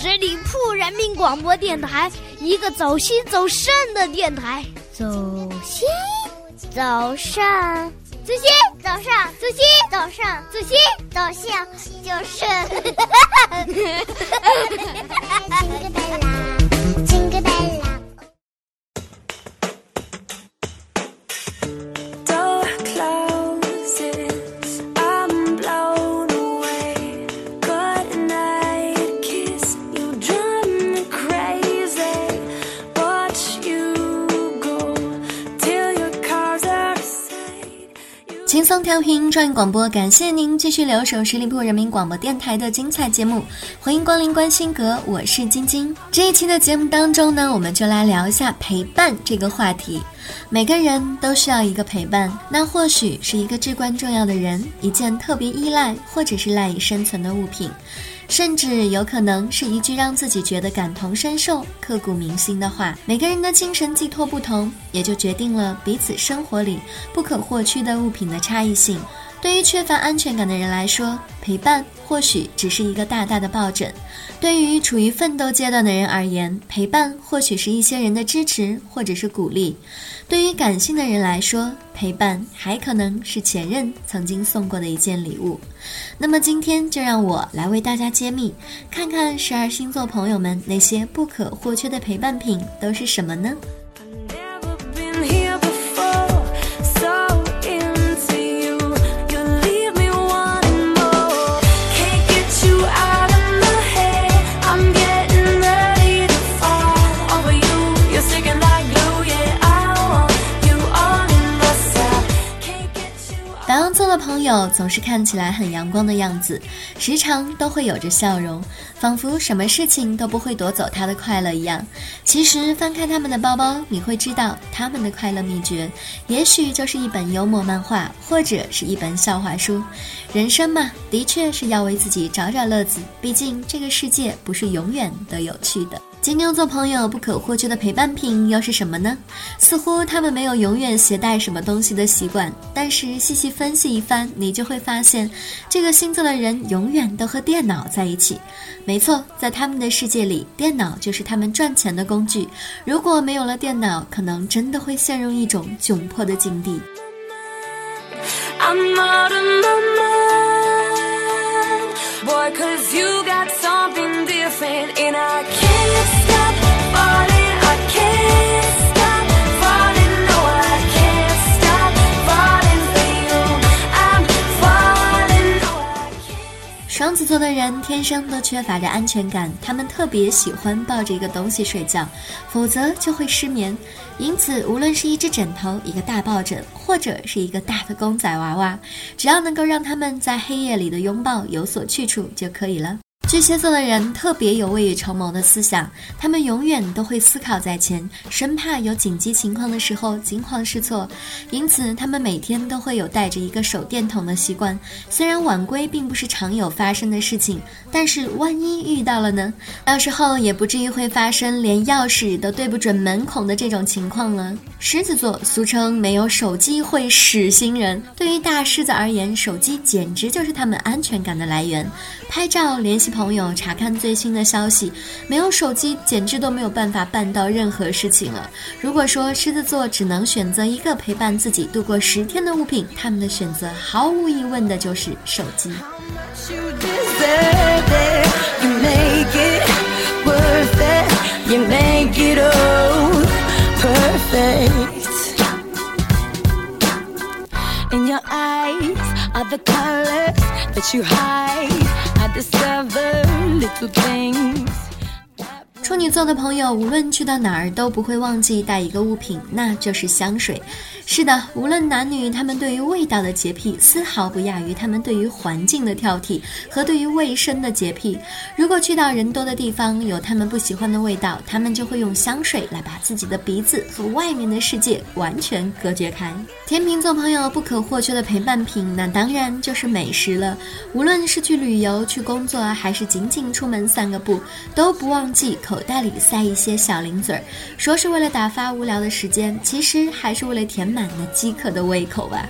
十里铺人民广播电台，一个走心走肾的电台。走心，走肾，走心，走上，走心，走上，走心，走肾就是。松调频创意广播，感谢您继续留守十里铺人民广播电台的精彩节目，欢迎光临关心阁，我是晶晶。这一期的节目当中呢，我们就来聊一下陪伴这个话题。每个人都需要一个陪伴，那或许是一个至关重要的人，一件特别依赖或者是赖以生存的物品。甚至有可能是一句让自己觉得感同身受、刻骨铭心的话。每个人的精神寄托不同，也就决定了彼此生活里不可或缺的物品的差异性。对于缺乏安全感的人来说，陪伴或许只是一个大大的抱枕；对于处于奋斗阶段的人而言，陪伴或许是一些人的支持或者是鼓励；对于感性的人来说，陪伴还可能是前任曾经送过的一件礼物。那么今天就让我来为大家揭秘，看看十二星座朋友们那些不可或缺的陪伴品都是什么呢？总是看起来很阳光的样子，时常都会有着笑容，仿佛什么事情都不会夺走他的快乐一样。其实翻开他们的包包，你会知道他们的快乐秘诀，也许就是一本幽默漫画，或者是一本笑话书。人生嘛，的确是要为自己找找乐子，毕竟这个世界不是永远都有趣的。金牛座朋友不可或缺的陪伴品又是什么呢？似乎他们没有永远携带什么东西的习惯，但是细细分析一番，你就会发现，这个星座的人永远都和电脑在一起。没错，在他们的世界里，电脑就是他们赚钱的工具。如果没有了电脑，可能真的会陷入一种窘迫的境地。Boy, cause you 双子座的人天生都缺乏着安全感，他们特别喜欢抱着一个东西睡觉，否则就会失眠。因此，无论是一只枕头、一个大抱枕，或者是一个大的公仔娃娃，只要能够让他们在黑夜里的拥抱有所去处就可以了。巨蟹座的人特别有未雨绸缪的思想，他们永远都会思考在前，生怕有紧急情况的时候惊慌失措。因此，他们每天都会有带着一个手电筒的习惯。虽然晚归并不是常有发生的事情，但是万一遇到了呢？到时候也不至于会发生连钥匙都对不准门孔的这种情况了。狮子座俗称没有手机会死星人，对于大狮子而言，手机简直就是他们安全感的来源。拍照、联系。朋友查看最新的消息，没有手机简直都没有办法办到任何事情了。如果说狮子座只能选择一个陪伴自己度过十天的物品，他们的选择毫无疑问的就是手机。Discover little things. 处女座的朋友，无论去到哪儿都不会忘记带一个物品，那就是香水。是的，无论男女，他们对于味道的洁癖丝毫不亚于他们对于环境的挑剔和对于卫生的洁癖。如果去到人多的地方，有他们不喜欢的味道，他们就会用香水来把自己的鼻子和外面的世界完全隔绝开。天秤座朋友不可或缺的陪伴品，那当然就是美食了。无论是去旅游、去工作，还是仅仅出门散个步，都不忘记口口袋里塞一些小零嘴儿。说是为了打发无聊的时间，其实还是为了填满。那饥渴的胃口吧。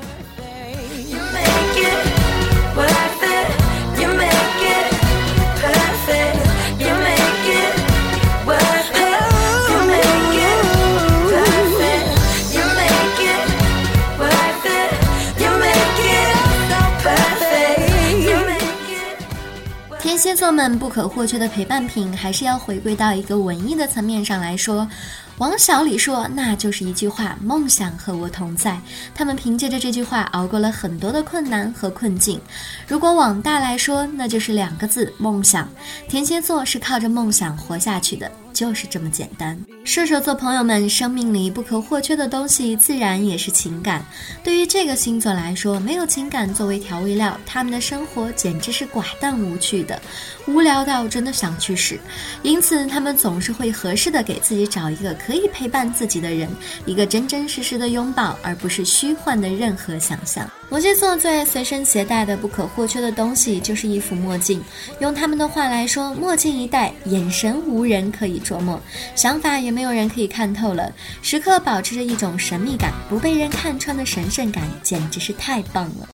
天蝎座们不可或缺的陪伴品，还是要回归到一个文艺的层面上来说。往小里说，那就是一句话：梦想和我同在。他们凭借着这句话熬过了很多的困难和困境。如果往大来说，那就是两个字：梦想。天蝎座是靠着梦想活下去的。就是这么简单。射手座朋友们，生命里不可或缺的东西，自然也是情感。对于这个星座来说，没有情感作为调味料，他们的生活简直是寡淡无趣的，无聊到真的想去死。因此，他们总是会合适的给自己找一个可以陪伴自己的人，一个真真实实的拥抱，而不是虚幻的任何想象。摩羯座最爱随身携带的不可或缺的东西，就是一副墨镜。用他们的话来说，墨镜一戴，眼神无人可以琢磨，想法也没有人可以看透了，时刻保持着一种神秘感，不被人看穿的神圣感，简直是太棒了。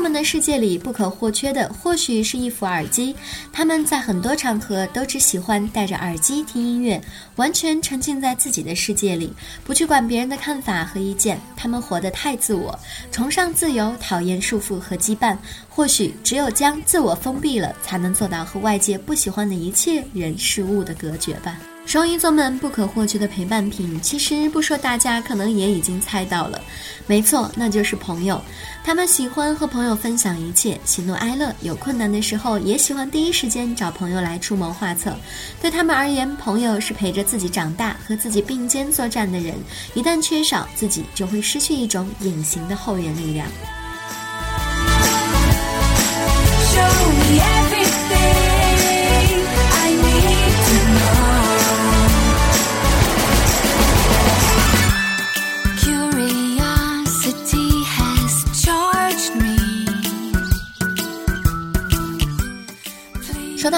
水瓶座们的世界里不可或缺的，或许是一副耳机。他们在很多场合都只喜欢戴着耳机听音乐，完全沉浸在自己的世界里，不去管别人的看法和意见。他们活得太自我，崇尚自由，讨厌束缚和羁绊。或许只有将自我封闭了，才能做到和外界不喜欢的一切人事物的隔绝吧。双鱼座们不可或缺的陪伴品，其实不说，大家可能也已经猜到了。没错，那就是朋友。他们喜欢和朋友分享一切，喜怒哀乐，有困难的时候也喜欢第一时间找朋友来出谋划策。对他们而言，朋友是陪着自己长大、和自己并肩作战的人。一旦缺少，自己就会失去一种隐形的后援力量。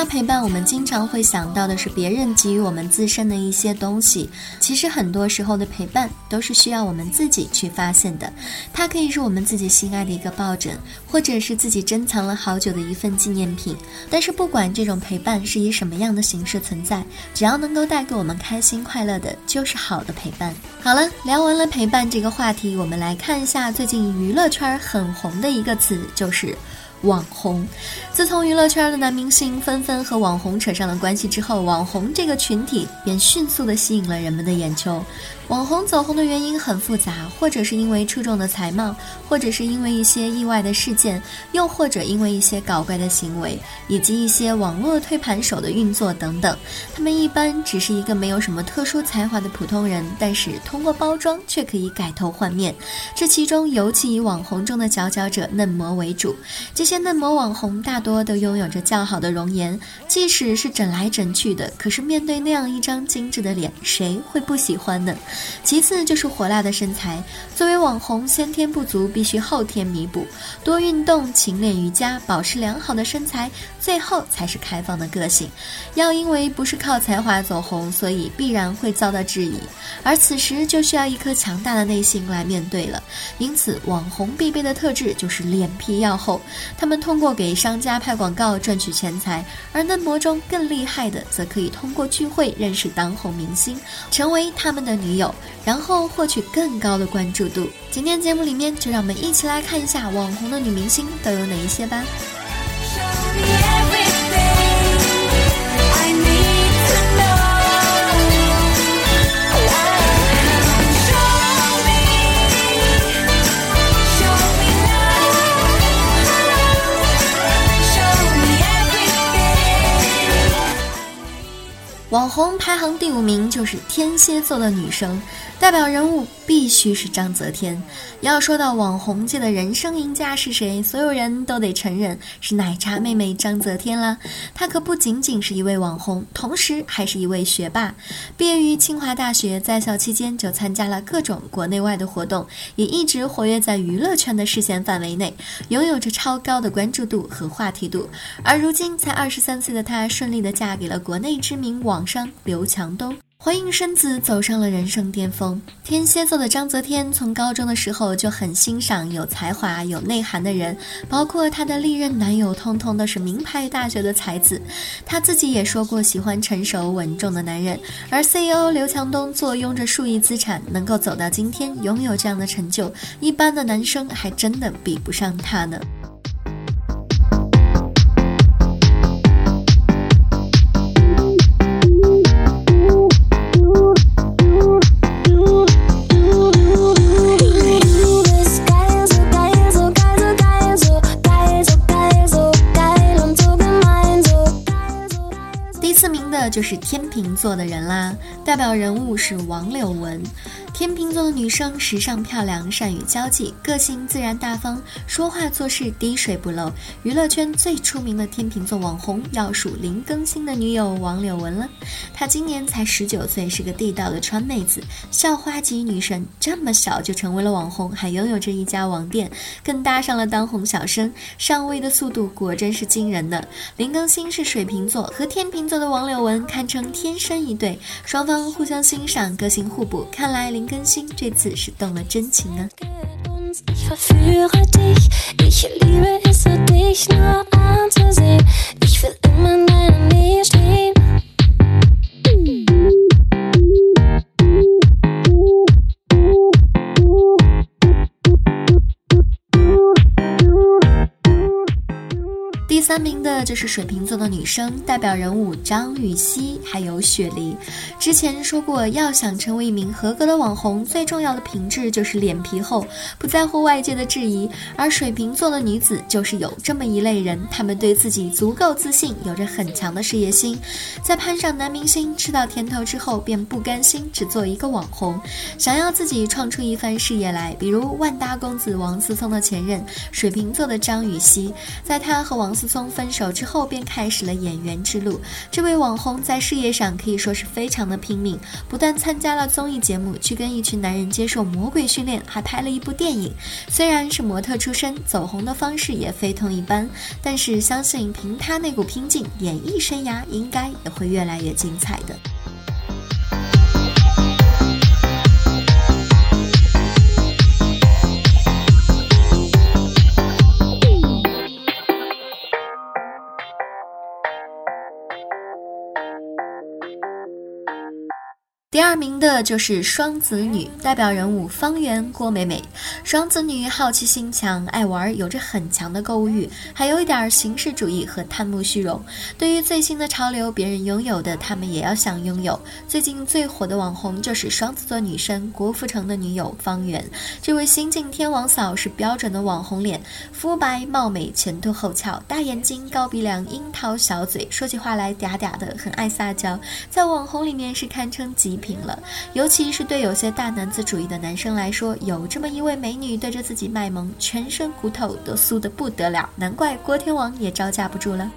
陪伴，我们经常会想到的是别人给予我们自身的一些东西。其实很多时候的陪伴都是需要我们自己去发现的。它可以是我们自己心爱的一个抱枕，或者是自己珍藏了好久的一份纪念品。但是不管这种陪伴是以什么样的形式存在，只要能够带给我们开心快乐的，就是好的陪伴。好了，聊完了陪伴这个话题，我们来看一下最近娱乐圈很红的一个词，就是。网红，自从娱乐圈的男明星纷纷和网红扯上了关系之后，网红这个群体便迅速的吸引了人们的眼球。网红走红的原因很复杂，或者是因为出众的才貌，或者是因为一些意外的事件，又或者因为一些搞怪的行为，以及一些网络推盘手的运作等等。他们一般只是一个没有什么特殊才华的普通人，但是通过包装却可以改头换面。这其中尤其以网红中的佼佼者嫩模为主。这些嫩模网红大多都拥有着较好的容颜，即使是整来整去的，可是面对那样一张精致的脸，谁会不喜欢呢？其次就是火辣的身材，作为网红，先天不足必须后天弥补，多运动、勤练瑜伽，保持良好的身材，最后才是开放的个性。要因为不是靠才华走红，所以必然会遭到质疑，而此时就需要一颗强大的内心来面对了。因此，网红必备的特质就是脸皮要厚，他们通过给商家拍广告赚取钱财，而嫩模中更厉害的，则可以通过聚会认识当红明星，成为他们的女友。然后获取更高的关注度。今天节目里面，就让我们一起来看一下网红的女明星都有哪一些吧。红排行第五名就是天蝎座的女生，代表人物必须是章泽天。要说到网红界的人生赢家是谁，所有人都得承认是奶茶妹妹章泽天啦。她可不仅仅是一位网红，同时还是一位学霸。毕业于清华大学，在校期间就参加了各种国内外的活动，也一直活跃在娱乐圈的视线范围内，拥有着超高的关注度和话题度。而如今才二十三岁的她，顺利的嫁给了国内知名网。商刘强东。怀孕生子，走上了人生巅峰。天蝎座的章泽天从高中的时候就很欣赏有才华、有内涵的人，包括他的历任男友，通通都是名牌大学的才子。他自己也说过喜欢成熟稳重的男人。而 CEO 刘强东坐拥着数亿资产，能够走到今天，拥有这样的成就，一般的男生还真的比不上他呢。就是天秤座的人啦，代表人物是王柳文。天秤座的女生时尚漂亮，善于交际，个性自然大方，说话做事滴水不漏。娱乐圈最出名的天秤座网红，要数林更新的女友王柳文了。她今年才十九岁，是个地道的川妹子，校花级女神。这么小就成为了网红，还拥有着一家网店，更搭上了当红小生，上位的速度果真是惊人的。林更新是水瓶座，和天秤座的王柳文堪称天生一对，双方互相欣赏，个性互补。看来林。更新这次是动了真情啊！三名的就是水瓶座的女生，代表人物张雨绮，还有雪梨。之前说过，要想成为一名合格的网红，最重要的品质就是脸皮厚，不在乎外界的质疑。而水瓶座的女子就是有这么一类人，她们对自己足够自信，有着很强的事业心，在攀上男明星吃到甜头之后，便不甘心只做一个网红，想要自己创出一番事业来。比如万达公子王思聪的前任，水瓶座的张雨绮，在她和王思聪。分手之后便开始了演员之路。这位网红在事业上可以说是非常的拼命，不但参加了综艺节目，去跟一群男人接受魔鬼训练，还拍了一部电影。虽然是模特出身，走红的方式也非同一般，但是相信凭他那股拼劲，演艺生涯应该也会越来越精彩的。第二名的就是双子女，代表人物方圆、郭美美。双子女好奇心强，爱玩，有着很强的购物欲，还有一点形式主义和贪慕虚荣。对于最新的潮流，别人拥有的，他们也要想拥有。最近最火的网红就是双子座女生郭富城的女友方圆。这位新晋天王嫂是标准的网红脸，肤白貌美，前凸后翘，大眼睛、高鼻梁、樱桃小嘴，说起话来嗲嗲的，很爱撒娇，在网红里面是堪称极。品了，尤其是对有些大男子主义的男生来说，有这么一位美女对着自己卖萌，全身骨头都酥的不得了，难怪郭天王也招架不住了。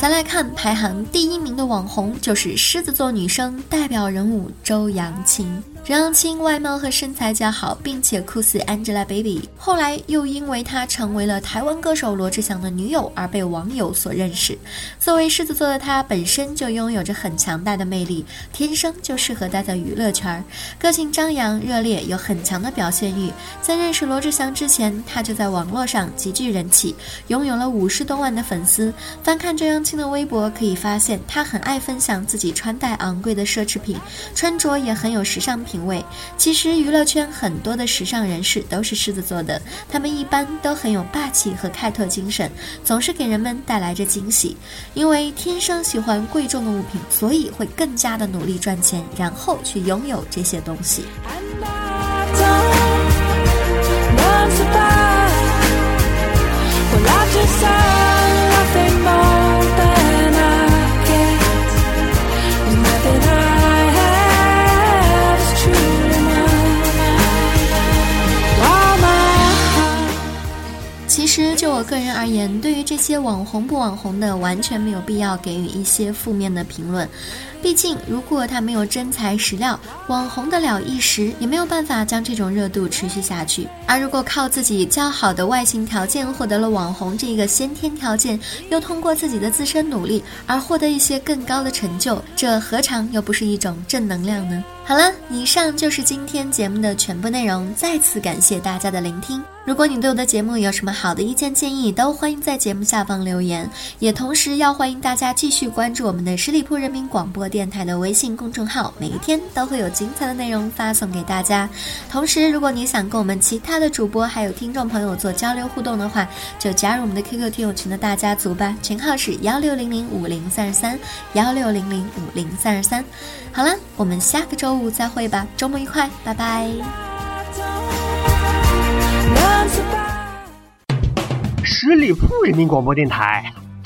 再来看排行第一名的网红，就是狮子座女生代表人物周扬青。周扬青外貌和身材较好，并且酷似 Angelababy。后来又因为她成为了台湾歌手罗志祥的女友而被网友所认识。作为狮子座的她，本身就拥有着很强大的魅力，天生就适合待在娱乐圈，个性张扬、热烈，有很强的表现欲。在认识罗志祥之前，她就在网络上极具人气，拥有了五十多万的粉丝。翻看周扬青的微博，可以发现她很爱分享自己穿戴昂贵的奢侈品，穿着也很有时尚品。位其实娱乐圈很多的时尚人士都是狮子座的他们一般都很有霸气和开拓精神总是给人们带来着惊喜。因为天生喜欢贵重的物品所以会更加的努力赚钱然后去拥有这些东西。其实就我个人而言对于这些网红不网红的完全没有必要给予一些负面的评论。毕竟，如果他没有真材实料，网红得了一时，也没有办法将这种热度持续下去。而如果靠自己较好的外形条件获得了网红这个先天条件，又通过自己的自身努力而获得一些更高的成就，这何尝又不是一种正能量呢？好了，以上就是今天节目的全部内容。再次感谢大家的聆听。如果你对我的节目有什么好的意见建议，都欢迎在节目下方留言。也同时要欢迎大家继续关注我们的十里铺人民广播电台的微信公众号，每一天都会有精彩的内容发送给大家。同时，如果你想跟我们其他的主播还有听众朋友做交流互动的话，就加入我们的 QQ 听友群的大家族吧，群号是幺六零零五零三十三幺六零零五零三十三。好了，我们下个周五再会吧，周末愉快，拜拜。十里铺人民广播电台，